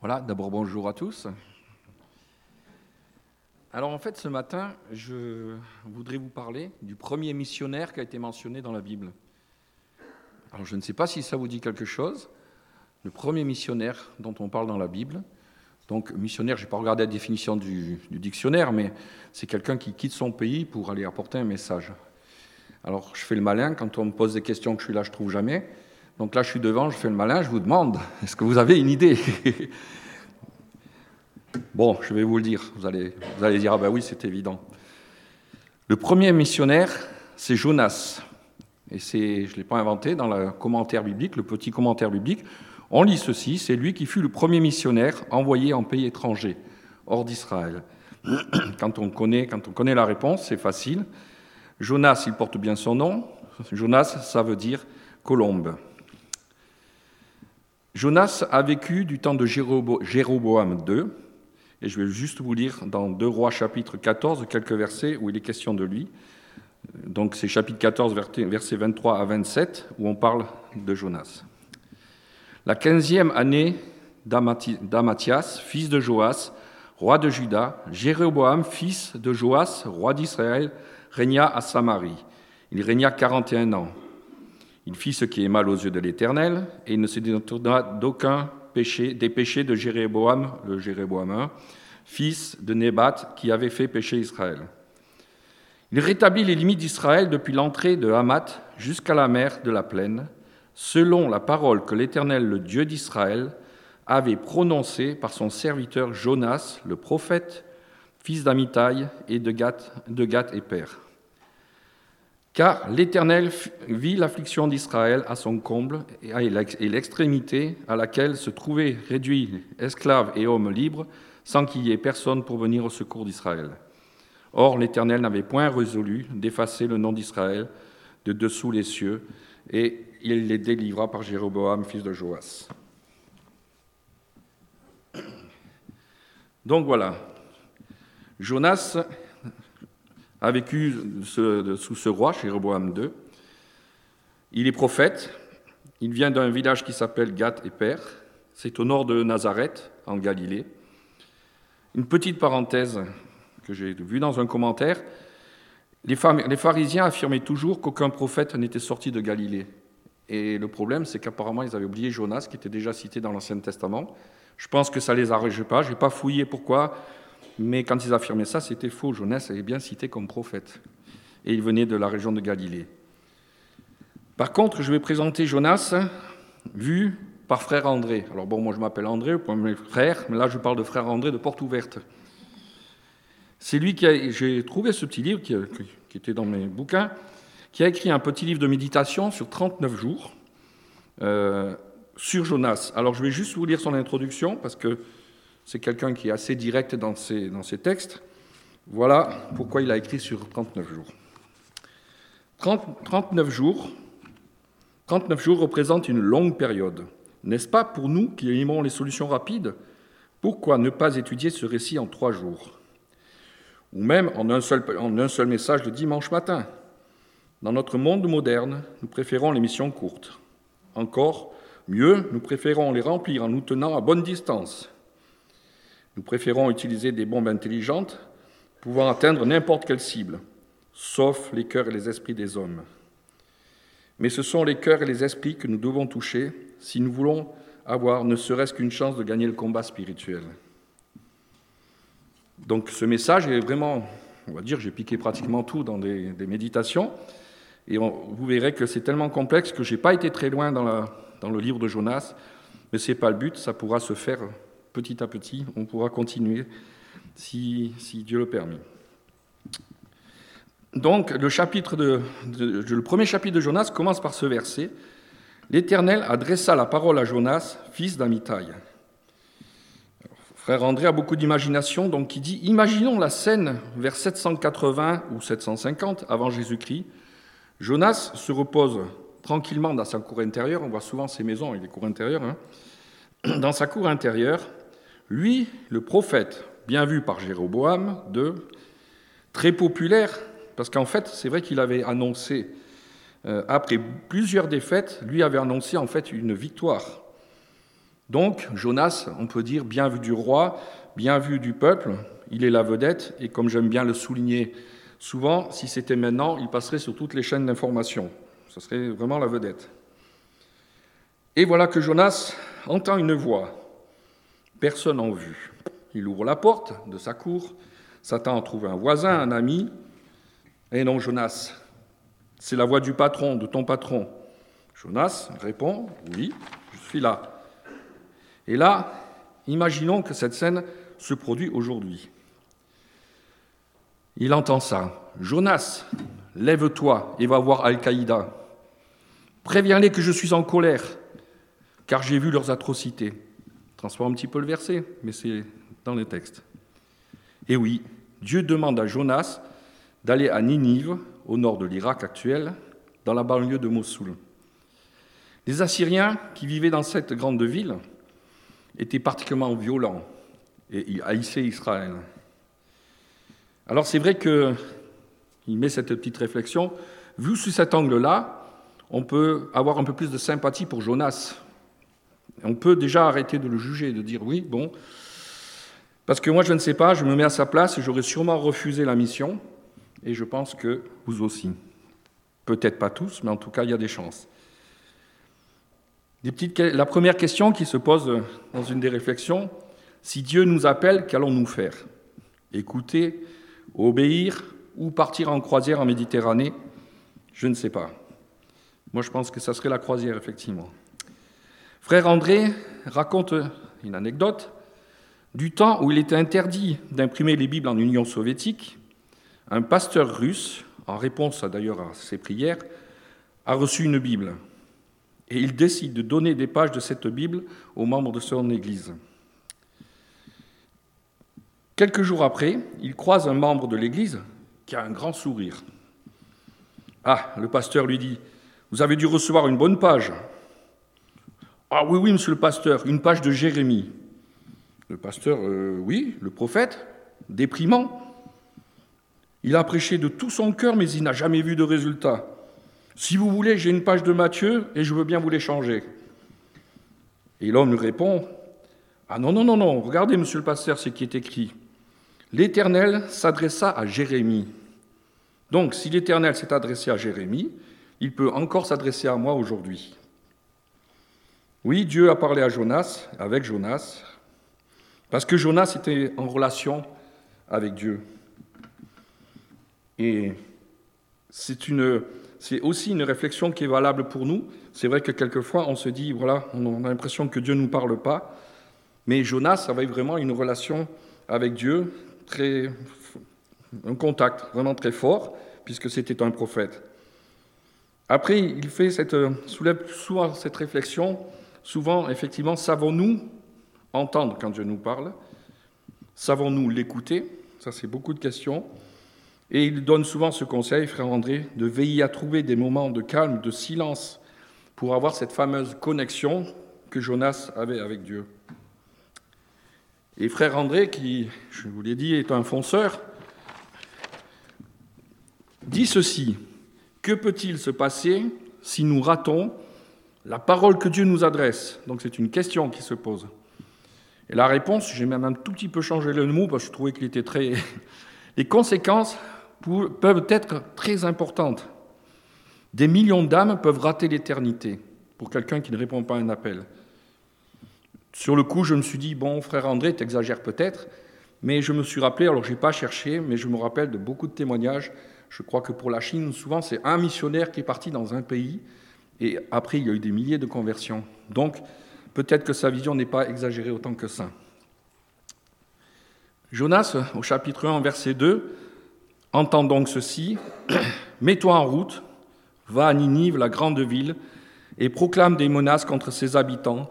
Voilà, d'abord bonjour à tous. Alors en fait, ce matin, je voudrais vous parler du premier missionnaire qui a été mentionné dans la Bible. Alors je ne sais pas si ça vous dit quelque chose. Le premier missionnaire dont on parle dans la Bible. Donc missionnaire, je n'ai pas regardé la définition du, dictionnaire, mais c'est quelqu'un qui quitte son pays pour aller apporter un message. Alors je fais le malin, quand on me pose des questions que je suis là, je trouve jamais. Donc là, je suis devant, je fais le malin, je vous demande, est-ce que vous avez une idée Bon, je vais vous le dire, vous allez, vous allez dire, ah ben oui, c'est évident. Le premier missionnaire, c'est Jonas. Et c'est, je ne l'ai pas inventé, dans le commentaire biblique, le petit commentaire biblique, on lit ceci, c'est lui qui fut le premier missionnaire envoyé en pays étranger, hors d'Israël. Quand on, connaît, quand on connaît la réponse, c'est facile. Jonas, il porte bien son nom. Jonas, ça veut dire colombe. Jonas a vécu du temps de Jéroboam II, et je vais juste vous lire dans 2 Rois chapitre 14 quelques versets où il est question de lui. Donc c'est chapitre 14 versets 23 à 27 où on parle de Jonas. La quinzième année d'Amathias, fils de Joas, roi de Juda, Jéroboam, fils de Joas, roi d'Israël, régna à Samarie. Il régna 41 ans. Il fit ce qui est mal aux yeux de l'Éternel, et il ne se détourna d'aucun péché, des péchés de Jéroboam, le Jéroboam fils de Nébat, qui avait fait pécher Israël. Il rétablit les limites d'Israël depuis l'entrée de Hamath jusqu'à la mer de la plaine, selon la parole que l'Éternel, le Dieu d'Israël, avait prononcée par son serviteur Jonas, le prophète, fils d'Amitai et de Gath, de Gath et père. Car l'Éternel vit l'affliction d'Israël à son comble et l'extrémité à laquelle se trouvaient réduits esclaves et hommes libres, sans qu'il y ait personne pour venir au secours d'Israël. Or, l'Éternel n'avait point résolu d'effacer le nom d'Israël de dessous les cieux, et il les délivra par Jéroboam, fils de Joas. Donc voilà, Jonas a vécu sous ce roi, Jéroboam II. Il est prophète. Il vient d'un village qui s'appelle Gath et Père. C'est au nord de Nazareth, en Galilée. Une petite parenthèse que j'ai vue dans un commentaire. Les pharisiens affirmaient toujours qu'aucun prophète n'était sorti de Galilée. Et le problème, c'est qu'apparemment, ils avaient oublié Jonas, qui était déjà cité dans l'Ancien Testament. Je pense que ça ne les arrangeait pas. Je n'ai pas fouillé pourquoi. Mais quand ils affirmaient ça, c'était faux. Jonas est bien cité comme prophète. Et il venait de la région de Galilée. Par contre, je vais présenter Jonas vu par frère André. Alors bon, moi je m'appelle André, pour mes frères, mais là je parle de frère André de Porte Ouverte. C'est lui qui a, j'ai trouvé ce petit livre qui, était dans mes bouquins, qui a écrit un petit livre de méditation sur 39 jours euh, sur Jonas. Alors je vais juste vous lire son introduction parce que c'est quelqu'un qui est assez direct dans ses, textes. Voilà pourquoi il a écrit sur 39 jours. 39 jours, 39 jours représentent une longue période. N'est-ce pas pour nous qui aimons les solutions rapides? Pourquoi ne pas étudier ce récit en trois jours? Ou même en un seul, en un seul message le dimanche matin Dans notre monde moderne, nous préférons les missions courtes. Encore mieux, nous préférons les remplir en nous tenant à bonne distance. Nous préférons utiliser des bombes intelligentes pouvant atteindre n'importe quelle cible, sauf les cœurs et les esprits des hommes. Mais ce sont les cœurs et les esprits que nous devons toucher si nous voulons avoir ne serait-ce qu'une chance de gagner le combat spirituel. Donc ce message est vraiment, on va dire, j'ai piqué pratiquement tout dans des, méditations, et vous verrez que c'est tellement complexe que je n'ai pas été très loin dans, dans le livre de Jonas, mais ce n'est pas le but, ça pourra se faire petit à petit, on pourra continuer si, Dieu le permet. Donc, le, premier chapitre de Jonas commence par ce verset. L'Éternel adressa la parole à Jonas, fils d'Amitai. Frère André a beaucoup d'imagination, donc il dit Imaginons la scène vers 780 ou 750 avant Jésus-Christ. Jonas se repose tranquillement dans sa cour intérieure. On voit souvent ces maisons avec des cours intérieures. Hein. Dans sa cour intérieure, lui, le prophète, bien vu par Jéroboam II, très populaire, parce qu'en fait, c'est vrai qu'il avait annoncé, euh, après plusieurs défaites, lui avait annoncé en fait une victoire. Donc, Jonas, on peut dire bien vu du roi, bien vu du peuple, il est la vedette, et comme j'aime bien le souligner souvent, si c'était maintenant, il passerait sur toutes les chaînes d'information. Ce serait vraiment la vedette. Et voilà que Jonas entend une voix. Personne en vue. Il ouvre la porte de sa cour, s'attend à trouver un voisin, un ami. Et non, Jonas, c'est la voix du patron, de ton patron. Jonas répond Oui, je suis là. Et là, imaginons que cette scène se produit aujourd'hui. Il entend ça. Jonas, lève-toi et va voir Al-Qaïda. Préviens-les que je suis en colère, car j'ai vu leurs atrocités. Transforme un petit peu le verset, mais c'est dans le texte. Et oui, Dieu demande à Jonas d'aller à Ninive, au nord de l'Irak actuel, dans la banlieue de Mossoul. Les Assyriens qui vivaient dans cette grande ville étaient particulièrement violents et haïssaient Israël. Alors c'est vrai qu'il met cette petite réflexion. Vu sous cet angle-là, on peut avoir un peu plus de sympathie pour Jonas. On peut déjà arrêter de le juger, de dire oui, bon, parce que moi je ne sais pas, je me mets à sa place, j'aurais sûrement refusé la mission, et je pense que vous aussi. Peut-être pas tous, mais en tout cas il y a des chances la première question qui se pose dans une des réflexions, si Dieu nous appelle, qu'allons-nous faire? Écouter, obéir ou partir en croisière en Méditerranée? Je ne sais pas. Moi, je pense que ça serait la croisière, effectivement. Frère André raconte une anecdote du temps où il était interdit d'imprimer les Bibles en Union soviétique. Un pasteur russe, en réponse d'ailleurs à ses prières, a reçu une Bible et il décide de donner des pages de cette Bible aux membres de son Église. Quelques jours après, il croise un membre de l'Église qui a un grand sourire. Ah, le pasteur lui dit, Vous avez dû recevoir une bonne page. Ah oui, oui, monsieur le pasteur, une page de Jérémie. Le pasteur, euh, oui, le prophète, déprimant. Il a prêché de tout son cœur, mais il n'a jamais vu de résultat. Si vous voulez, j'ai une page de Matthieu et je veux bien vous l'échanger. Et l'homme lui répond Ah non, non, non, non, regardez, monsieur le pasteur, ce qui est écrit. L'Éternel s'adressa à Jérémie. Donc, si l'Éternel s'est adressé à Jérémie, il peut encore s'adresser à moi aujourd'hui. Oui, Dieu a parlé à Jonas, avec Jonas, parce que Jonas était en relation avec Dieu. Et c'est aussi une réflexion qui est valable pour nous. C'est vrai que quelquefois, on se dit, voilà, on a l'impression que Dieu ne nous parle pas. Mais Jonas avait vraiment une relation avec Dieu, très, un contact vraiment très fort, puisque c'était un prophète. Après, il fait cette, soulève souvent cette réflexion, souvent, effectivement, savons-nous entendre quand Dieu nous parle? Savons-nous l'écouter? Ça, c'est beaucoup de questions. Et il donne souvent ce conseil, frère André, de veiller à trouver des moments de calme, de silence, pour avoir cette fameuse connexion que Jonas avait avec Dieu. Et frère André, qui, je vous l'ai dit, est un fonceur, dit ceci, que peut-il se passer si nous ratons la parole que Dieu nous adresse Donc c'est une question qui se pose. Et la réponse, j'ai même un tout petit peu changé le mot parce que je trouvais qu'il était très... Les conséquences peuvent être très importantes. Des millions d'âmes peuvent rater l'éternité pour quelqu'un qui ne répond pas à un appel. Sur le coup, je me suis dit, bon, frère André, tu exagères peut-être, mais je me suis rappelé, alors je n'ai pas cherché, mais je me rappelle de beaucoup de témoignages. Je crois que pour la Chine, souvent, c'est un missionnaire qui est parti dans un pays, et après, il y a eu des milliers de conversions. Donc, peut-être que sa vision n'est pas exagérée autant que ça. Jonas, au chapitre 1, verset 2, Entends donc ceci, mets-toi en route, va à Ninive, la grande ville, et proclame des menaces contre ses habitants,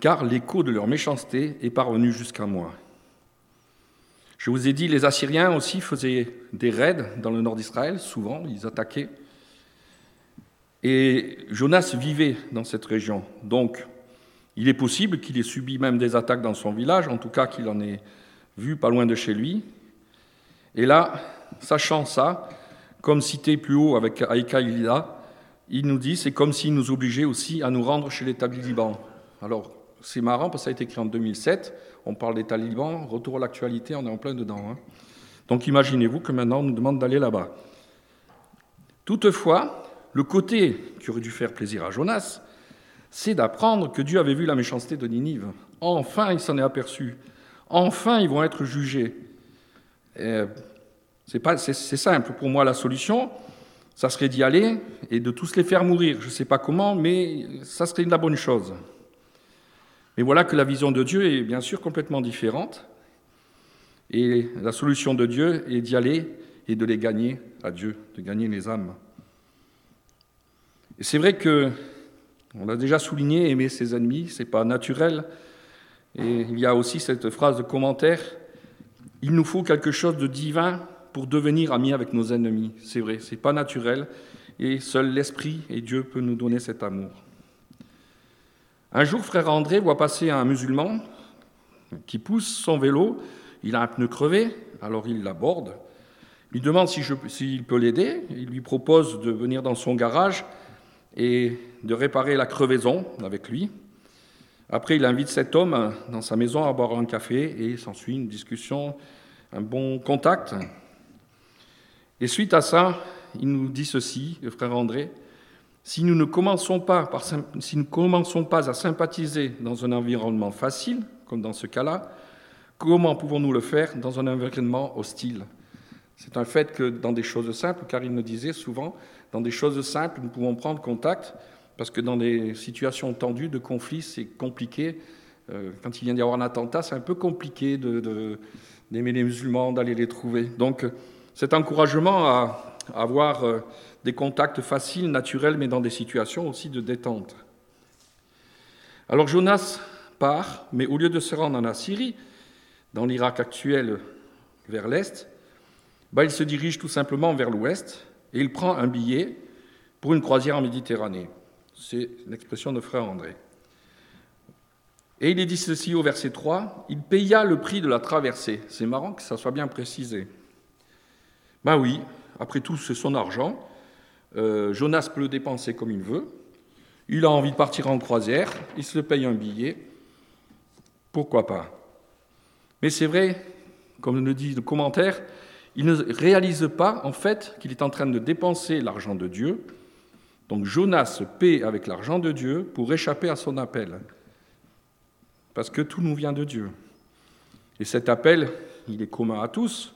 car l'écho de leur méchanceté est parvenu jusqu'à moi. Je vous ai dit, les Assyriens aussi faisaient des raids dans le nord d'Israël, souvent, ils attaquaient. Et Jonas vivait dans cette région. Donc, il est possible qu'il ait subi même des attaques dans son village, en tout cas qu'il en ait vu pas loin de chez lui. Et là, sachant ça, comme cité plus haut avec Aïka Ilida, il nous dit c'est comme s'il nous obligeait aussi à nous rendre chez les talibans. Alors, C'est marrant parce que ça a été écrit en 2007. On parle des talibans, retour à l'actualité, on est en plein dedans. Hein. Donc imaginez-vous que maintenant on nous demande d'aller là-bas. Toutefois, le côté qui aurait dû faire plaisir à Jonas, c'est d'apprendre que Dieu avait vu la méchanceté de Ninive. Enfin, il s'en est aperçu. Enfin, ils vont être jugés. C'est simple. Pour moi, la solution, ça serait d'y aller et de tous les faire mourir. Je ne sais pas comment, mais ça serait la bonne chose. Mais voilà que la vision de Dieu est bien sûr complètement différente. Et la solution de Dieu est d'y aller et de les gagner à Dieu, de gagner les âmes. C'est vrai que, on l'a déjà souligné, aimer ses ennemis, c'est pas naturel. Et il y a aussi cette phrase de commentaire il nous faut quelque chose de divin pour devenir amis avec nos ennemis. C'est vrai, c'est pas naturel, et seul l'Esprit et Dieu peut nous donner cet amour. Un jour, frère André voit passer un musulman qui pousse son vélo. Il a un pneu crevé, alors il l'aborde, lui demande s'il peut l'aider. Il lui propose de venir dans son garage et de réparer la crevaison avec lui. Après, il invite cet homme dans sa maison à boire un café et s'ensuit une discussion, un bon contact. Et suite à ça, il nous dit ceci, le frère André, si nous ne commençons pas, commençons pas à sympathiser dans un environnement facile, comme dans ce cas-là, comment pouvons-nous le faire dans un environnement hostile? C'est un fait que dans des choses simples, car il nous disait souvent, dans des choses simples, nous pouvons prendre contact, parce que dans des situations tendues, de conflit, c'est compliqué. Euh, quand il vient d'y avoir un attentat, c'est un peu compliqué d'aimer les musulmans, d'aller les trouver. Donc, cet encouragement à avoir euh, des contacts faciles, naturels, mais dans des situations aussi de détente. Alors Jonas part, mais au lieu de se rendre en Assyrie, dans l'Irak actuel vers l'est, il se dirige tout simplement vers l'ouest et il prend un billet pour une croisière en Méditerranée. C'est l'expression de frère André. Et il est dit ceci au verset 3, il paya le prix de la traversée. C'est marrant que ça soit bien précisé. Ben oui, après tout, c'est son argent. Euh, Jonas peut le dépenser comme il veut. Il a envie de partir en croisière, il se paye un billet. Pourquoi pas? Mais c'est vrai, comme le dit le commentaire, il ne réalise pas en fait qu'il est en train de dépenser l'argent de Dieu. Donc Jonas paie avec l'argent de Dieu pour échapper à son appel. Parce que tout nous vient de Dieu. Et cet appel, il est commun à tous.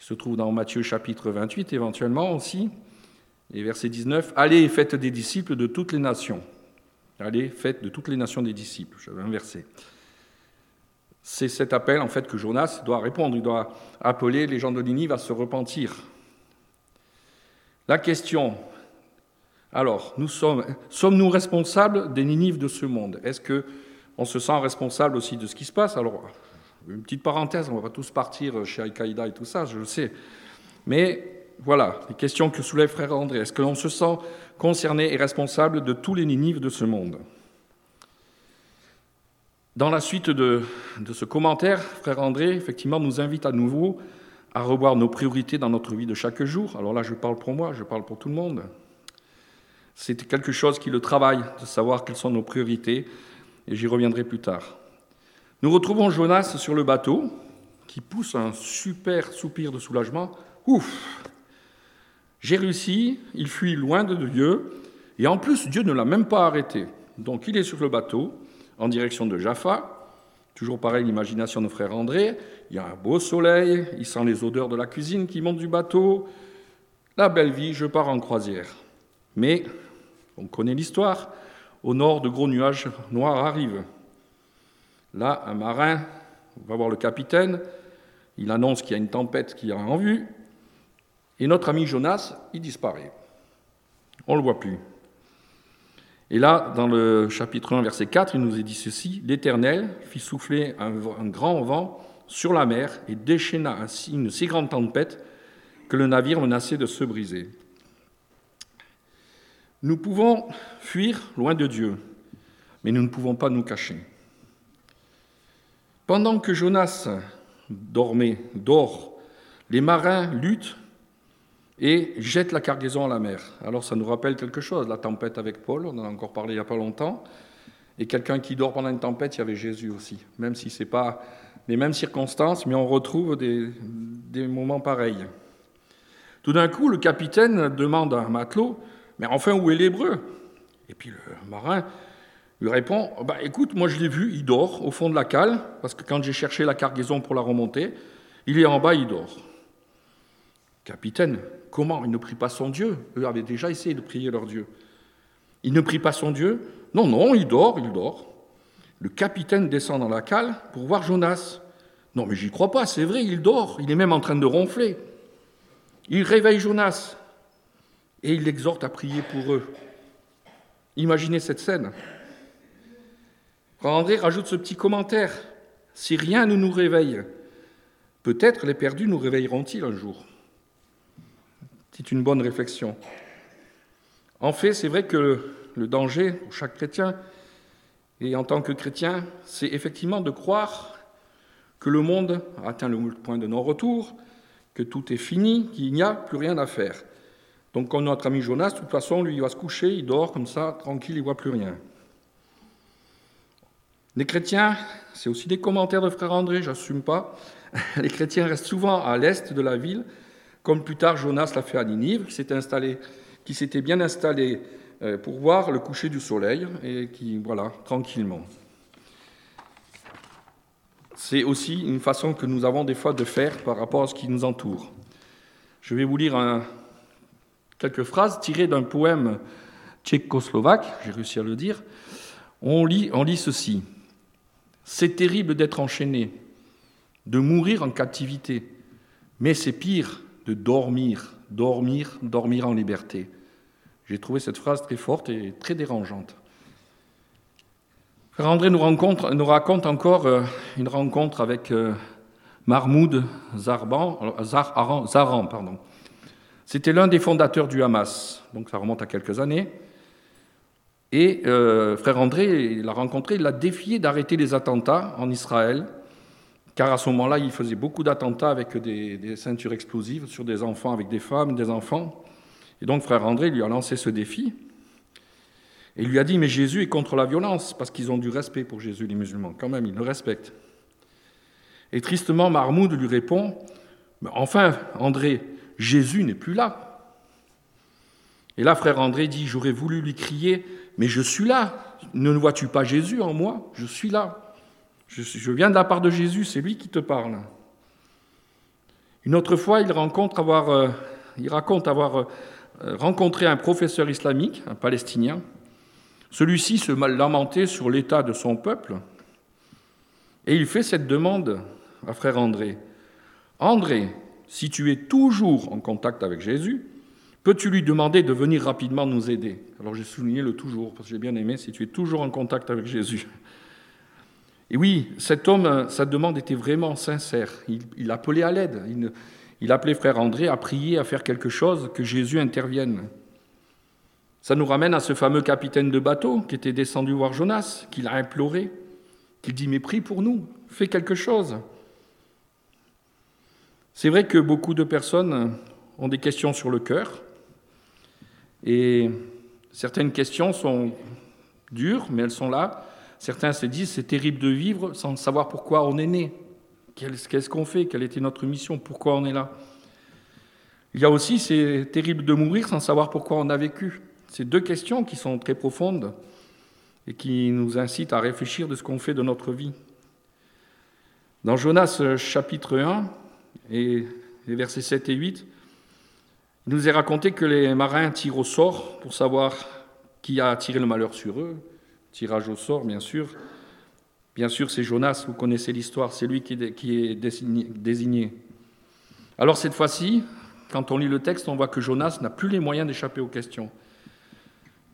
Il se trouve dans Matthieu chapitre 28 éventuellement aussi. Et verset 19, Allez et faites des disciples de toutes les nations. Allez, faites de toutes les nations des disciples. J'avais inversé. C'est cet appel en fait que Jonas doit répondre. Il doit appeler les gens de Ninive à se repentir. La question, alors, nous sommes, sommes-nous responsables des Ninives de ce monde? Est-ce que on se sent responsable aussi de ce qui se passe? Alors, une petite parenthèse, on va tous partir chez Al-Qaïda et tout ça, je le sais. Mais voilà, les questions que soulève Frère André. Est-ce que l'on se sent concerné et responsable de tous les Ninives de ce monde? Dans la suite de, ce commentaire, Frère André, effectivement, nous invite à nouveau à revoir nos priorités dans notre vie de chaque jour. Alors là, je parle pour moi, je parle pour tout le monde. C'est quelque chose qui le travaille, de savoir quelles sont nos priorités, et j'y reviendrai plus tard. Nous retrouvons Jonas sur le bateau, qui pousse un super soupir de soulagement. Ouf J'ai réussi, il fuit loin de Dieu, et en plus, Dieu ne l'a même pas arrêté. Donc il est sur le bateau, en direction de Jaffa. Toujours pareil, l'imagination de frère André. Il y a un beau soleil, il sent les odeurs de la cuisine qui montent du bateau. La belle vie, je pars en croisière. Mais, on connaît l'histoire, au nord, de gros nuages noirs arrivent. Là, un marin va voir le capitaine, il annonce qu'il y a une tempête qui est en vue, et notre ami Jonas, il disparaît. On ne le voit plus. Et là, dans le chapitre 1, verset 4, il nous est dit ceci L'Éternel fit souffler un, grand vent sur la mer et déchaîna ainsi une si grande tempête que le navire menaçait de se briser. Nous pouvons fuir loin de Dieu, mais nous ne pouvons pas nous cacher. Pendant que Jonas dormait, dort, les marins luttent et jettent la cargaison à la mer. Alors ça nous rappelle quelque chose, la tempête avec Paul, on en a encore parlé il n'y a pas longtemps. Et quelqu'un qui dort pendant une tempête, il y avait Jésus aussi, même si ce n'est pas les mêmes circonstances, mais on retrouve des, des moments pareils. Tout d'un coup, le capitaine demande à un matelot, mais enfin, où est l'hébreu? Et puis le marin lui répond, bah, écoute, moi je l'ai vu, il dort au fond de la cale, parce que quand j'ai cherché la cargaison pour la remonter, il est en bas, il dort. Capitaine, comment Il ne prie pas son Dieu? Eux avaient déjà essayé de prier leur Dieu. Il ne prie pas son Dieu? Non, non, il dort, il dort. Le capitaine descend dans la cale pour voir Jonas. Non, mais j'y crois pas, c'est vrai, il dort, il est même en train de ronfler. Il réveille Jonas et il l'exhorte à prier pour eux. Imaginez cette scène. André rajoute ce petit commentaire. Si rien ne nous réveille, peut-être les perdus nous réveilleront-ils un jour? C'est une bonne réflexion. En fait, c'est vrai que le danger pour chaque chrétien, et en tant que chrétien, c'est effectivement de croire que le monde a atteint le point de non-retour, que tout est fini, qu'il n'y a plus rien à faire. Donc, comme notre ami Jonas, de toute façon, lui, il va se coucher, il dort comme ça, tranquille, il ne voit plus rien. Les chrétiens, c'est aussi des commentaires de frère André, j'assume pas. Les chrétiens restent souvent à l'est de la ville, comme plus tard Jonas l'a fait à Ninive, qui s'était installé, qui s'était bien installé euh, pour voir le coucher du soleil et qui, voilà, tranquillement. C'est aussi une façon que nous avons des fois de faire par rapport à ce qui nous entoure. Je vais vous lire quelques phrases tirées d'un poème tchécoslovaque, j'ai réussi à le dire. On lit, on lit ceci. C'est terrible d'être enchaîné, de mourir en captivité, mais c'est pire de dormir, dormir, dormir en liberté. J'ai trouvé cette phrase très forte et très dérangeante. Frère André nous, raconte encore euh, une rencontre avec euh, Mahmoud Zarban, Zaran. Pardon. C'était l'un des fondateurs du Hamas, donc ça remonte à quelques années. Et euh, frère André l'a rencontré, il l'a défié d'arrêter les attentats en Israël, car à ce moment-là, il faisait beaucoup d'attentats avec des, ceintures explosives sur des enfants, avec des femmes, des enfants. Et donc frère André lui a lancé ce défi. Et lui a dit, mais Jésus est contre la violence, parce qu'ils ont du respect pour Jésus, les musulmans, quand même, ils le respectent. Et tristement, Mahmoud lui répond, enfin, André, Jésus n'est plus là. Et là, frère André dit, j'aurais voulu lui crier, mais je suis là. Ne vois-tu pas Jésus en moi? Je suis là. Je, viens de la part de Jésus, c'est lui qui te parle. Une autre fois, il, rencontre avoir, euh, il raconte avoir euh, rencontré un professeur islamique, un palestinien. Celui-ci se lamentait sur l'état de son peuple. Et il fait cette demande à frère André. André, si tu es toujours en contact avec Jésus, Peux-tu lui demander de venir rapidement nous aider? Alors j'ai souligné le toujours, parce que j'ai bien aimé, si tu es toujours en contact avec Jésus. Et oui, cet homme, sa demande était vraiment sincère. Il, appelait à l'aide. Il, appelait frère André à prier, à faire quelque chose, que Jésus intervienne. Ça nous ramène à ce fameux capitaine de bateau qui était descendu voir Jonas, qu'il a imploré, qu'il dit Mais prie pour nous, fais quelque chose. C'est vrai que beaucoup de personnes ont des questions sur le cœur, et certaines questions sont dures, mais elles sont là. Certains se disent c'est terrible de vivre sans savoir pourquoi on est né. Qu'est-ce qu'on fait? Quelle était notre mission? Pourquoi on est là? Il y a aussi c'est terrible de mourir sans savoir pourquoi on a vécu. Ces deux questions qui sont très profondes et qui nous incitent à réfléchir de ce qu'on fait de notre vie. Dans Jonas chapitre 1 et versets 7 et 8, il nous est raconté que les marins tirent au sort pour savoir qui a attiré le malheur sur eux. Tirage au sort, bien sûr. Bien sûr, c'est Jonas, vous connaissez l'histoire, c'est lui qui est désigné. Alors cette fois-ci, quand on lit le texte, on voit que Jonas n'a plus les moyens d'échapper aux questions.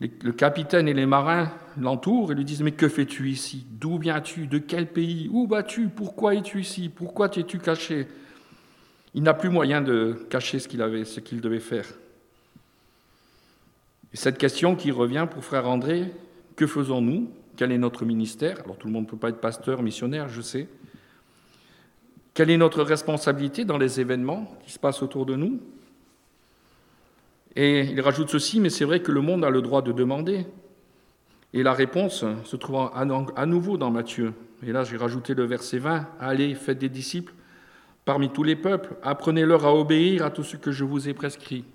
Le capitaine et les marins l'entourent et lui disent Mais que fais-tu ici? D'où viens-tu? De quel pays? Où vas-tu? Pourquoi es-tu ici? Pourquoi t'es-tu caché? Il n'a plus moyen de cacher ce qu'il avait, ce qu'il devait faire. Et cette question qui revient pour frère André, que faisons-nous? Quel est notre ministère? Alors tout le monde ne peut pas être pasteur, missionnaire, je sais. Quelle est notre responsabilité dans les événements qui se passent autour de nous? Et il rajoute ceci, mais c'est vrai que le monde a le droit de demander. Et la réponse se trouve à nouveau dans Matthieu. Et là, j'ai rajouté le verset 20. Allez, faites des disciples parmi tous les peuples, apprenez-leur à obéir à tout ce que je vous ai prescrit.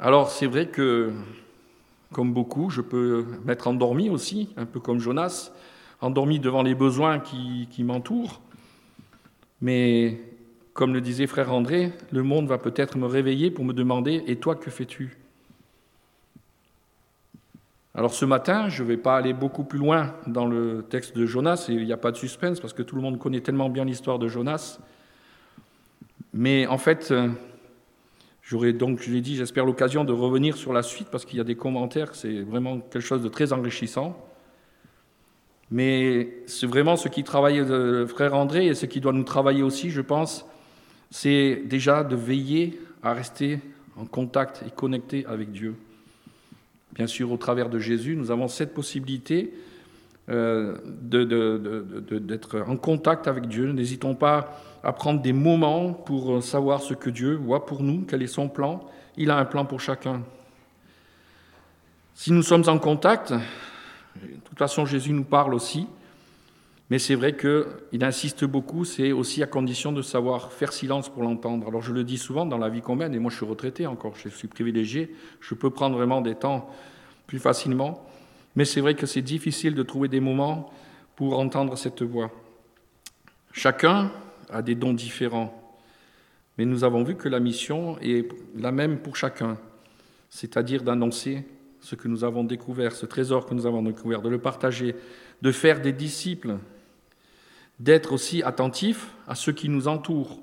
Alors, c'est vrai que, comme beaucoup, je peux m'être endormi aussi, un peu comme Jonas, endormi devant les besoins qui, m'entourent. Mais comme le disait frère André, le monde va peut-être me réveiller pour me demander Et toi, que fais-tu? Alors ce matin, je ne vais pas aller beaucoup plus loin dans le texte de Jonas, et il n'y a pas de suspense parce que tout le monde connaît tellement bien l'histoire de Jonas. Mais en fait, j'aurai donc, je l'ai dit, j'espère l'occasion de revenir sur la suite parce qu'il y a des commentaires, c'est vraiment quelque chose de très enrichissant. Mais c'est vraiment ce qui travaille le frère André et ce qui doit nous travailler aussi, je pense, c'est déjà de veiller à rester en contact et connecté avec Dieu. Bien sûr, au travers de Jésus, nous avons cette possibilité euh, d'être en contact avec Dieu. N'hésitons pas à prendre des moments pour savoir ce que Dieu voit pour nous, quel est son plan. Il a un plan pour chacun. Si nous sommes en contact, de toute façon Jésus nous parle aussi, mais c'est vrai qu'il insiste beaucoup, c'est aussi à condition de savoir faire silence pour l'entendre. Alors je le dis souvent dans la vie qu'on mène, et moi je suis retraité encore, je suis privilégié, je peux prendre vraiment des temps plus facilement, mais c'est vrai que c'est difficile de trouver des moments pour entendre cette voix. Chacun a des dons différents, mais nous avons vu que la mission est la même pour chacun, c'est-à-dire d'annoncer ce que nous avons découvert, ce trésor que nous avons découvert, de le partager, de faire des disciples d'être aussi attentif à ceux qui nous entourent,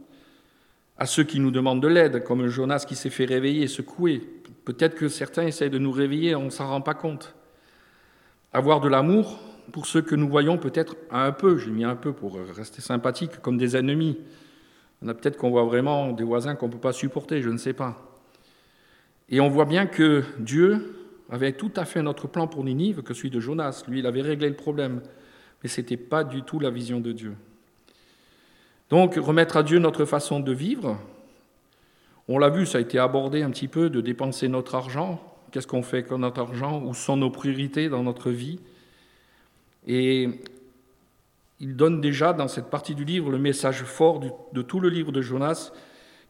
à ceux qui nous demandent de l'aide, comme Jonas qui s'est fait réveiller, secouer. Peut-être que certains essayent de nous réveiller, on ne s'en rend pas compte. Avoir de l'amour pour ceux que nous voyons peut-être un peu, j'ai mis un peu pour rester sympathique, comme des ennemis. On a peut-être qu'on voit vraiment des voisins qu'on ne peut pas supporter, je ne sais pas. Et on voit bien que Dieu avait tout à fait notre plan pour Ninive que celui de Jonas. Lui, il avait réglé le problème mais ce n'était pas du tout la vision de Dieu. Donc, remettre à Dieu notre façon de vivre, on l'a vu, ça a été abordé un petit peu, de dépenser notre argent. Qu'est-ce qu'on fait avec notre argent? Où sont nos priorités dans notre vie? Et il donne déjà dans cette partie du livre le message fort de tout le livre de Jonas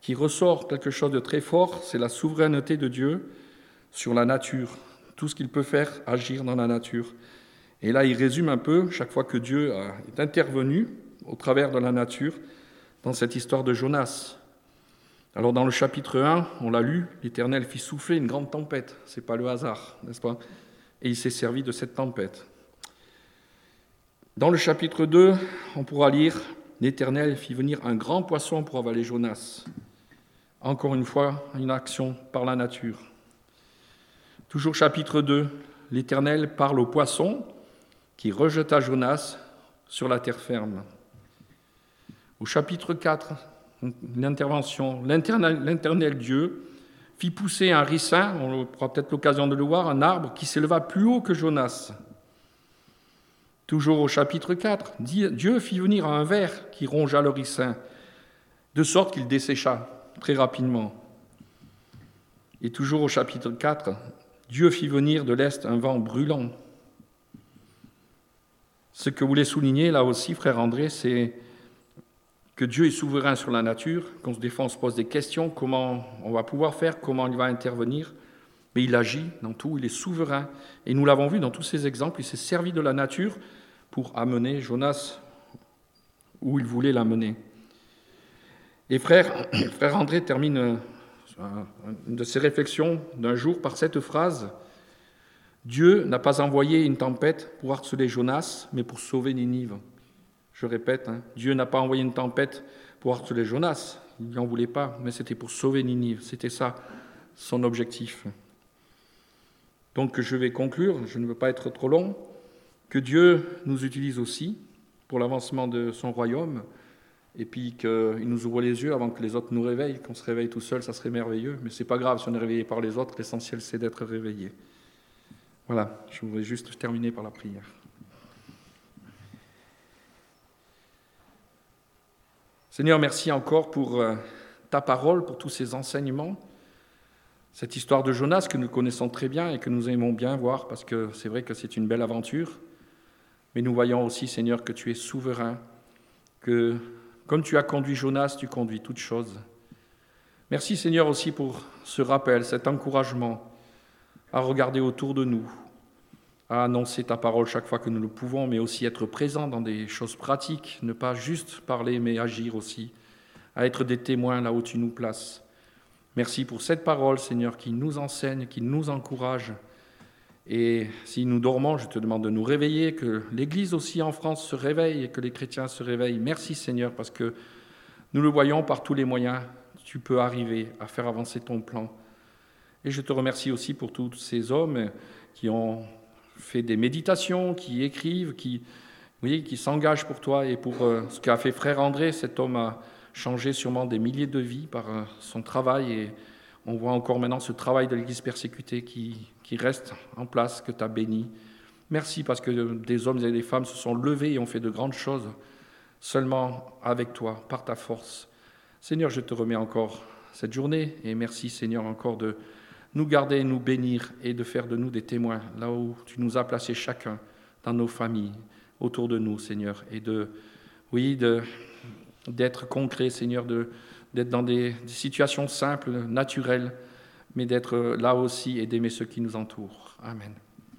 qui ressort quelque chose de très fort, c'est la souveraineté de Dieu sur la nature, tout ce qu'il peut faire agir dans la nature. Et là, il résume un peu chaque fois que Dieu est intervenu au travers de la nature dans cette histoire de Jonas. Alors dans le chapitre 1, on l'a lu, l'Éternel fit souffler une grande tempête. C'est pas le hasard, n'est-ce pas? Et il s'est servi de cette tempête. Dans le chapitre 2, on pourra lire L'Éternel fit venir un grand poisson pour avaler Jonas. Encore une fois, une action par la nature. Toujours chapitre 2, l'Éternel parle au poisson qui rejeta Jonas sur la terre ferme. Au chapitre 4, l'intervention, l'internel Dieu fit pousser un ricin, on aura peut-être l'occasion de le voir, un arbre qui s'éleva plus haut que Jonas. Toujours au chapitre 4, Dieu fit venir un ver qui rongea le ricin, de sorte qu'il dessécha très rapidement. Et toujours au chapitre 4, Dieu fit venir de l'Est un vent brûlant ce que vous voulez souligner là aussi, frère André, c'est que Dieu est souverain sur la nature, qu'on se défend, on se pose des questions, comment on va pouvoir faire, comment il va intervenir, mais il agit dans tout, il est souverain. Et nous l'avons vu dans tous ces exemples, il s'est servi de la nature pour amener Jonas où il voulait l'amener. Et frère, André termine euh, une de ses réflexions d'un jour par cette phrase Dieu n'a pas envoyé une tempête pour harceler Jonas, mais pour sauver Ninive. Je répète, hein, Dieu n'a pas envoyé une tempête pour harceler Jonas, il n'en voulait pas, mais c'était pour sauver Ninive. C'était ça son objectif. Donc je vais conclure, je ne veux pas être trop long, que Dieu nous utilise aussi pour l'avancement de son royaume, et puis qu'il nous ouvre les yeux avant que les autres nous réveillent. Qu'on se réveille tout seul, ça serait merveilleux, mais c'est pas grave si on est réveillé par les autres, l'essentiel c'est d'être réveillé. Voilà, je voudrais juste terminer par la prière. Seigneur, merci encore pour euh, ta parole, pour tous ces enseignements. Cette histoire de Jonas que nous connaissons très bien et que nous aimons bien voir parce que c'est vrai que c'est une belle aventure. Mais nous voyons aussi, Seigneur, que tu es souverain, que comme tu as conduit Jonas, tu conduis toutes choses. Merci, Seigneur, aussi pour ce rappel, cet encouragement à regarder autour de nous, à annoncer ta parole chaque fois que nous le pouvons, mais aussi être présent dans des choses pratiques, ne pas juste parler, mais agir aussi, à être des témoins là où tu nous places. Merci pour cette parole, Seigneur, qui nous enseigne, qui nous encourage. Et si nous dormons, je te demande de nous réveiller, que l'Église aussi en France se réveille et que les chrétiens se réveillent. Merci Seigneur, parce que nous le voyons par tous les moyens, tu peux arriver à faire avancer ton plan. Et je te remercie aussi pour tous ces hommes qui ont fait des méditations, qui écrivent, qui, qui s'engagent pour toi et pour euh, ce qu'a fait frère André. Cet homme a changé sûrement des milliers de vies par euh, son travail et on voit encore maintenant ce travail de l'Église persécutée qui, qui reste en place, que tu as béni. Merci parce que des hommes et des femmes se sont levés et ont fait de grandes choses seulement avec toi, par ta force. Seigneur, je te remets encore cette journée et merci Seigneur encore de nous garder, nous bénir et de faire de nous des témoins là où tu nous as placés chacun dans nos familles, autour de nous, Seigneur, et de, oui, de, d'être concret, Seigneur, d'être dans des, situations simples, naturelles, mais d'être là aussi et d'aimer ceux qui nous entourent. Amen.